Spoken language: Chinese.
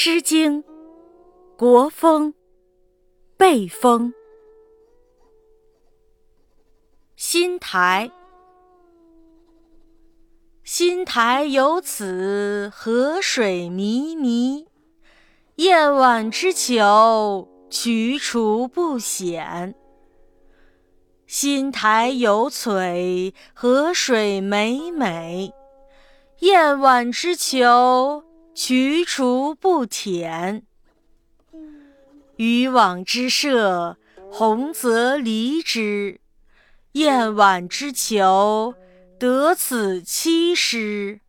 诗经·国风·背风·新台。新台有此河水靡靡，夜晚之求，踽蹰不显。新台有璀河水美美，夜晚之求。渠除不舔，渔网之设，鸿则离之。燕婉之求，得此七师。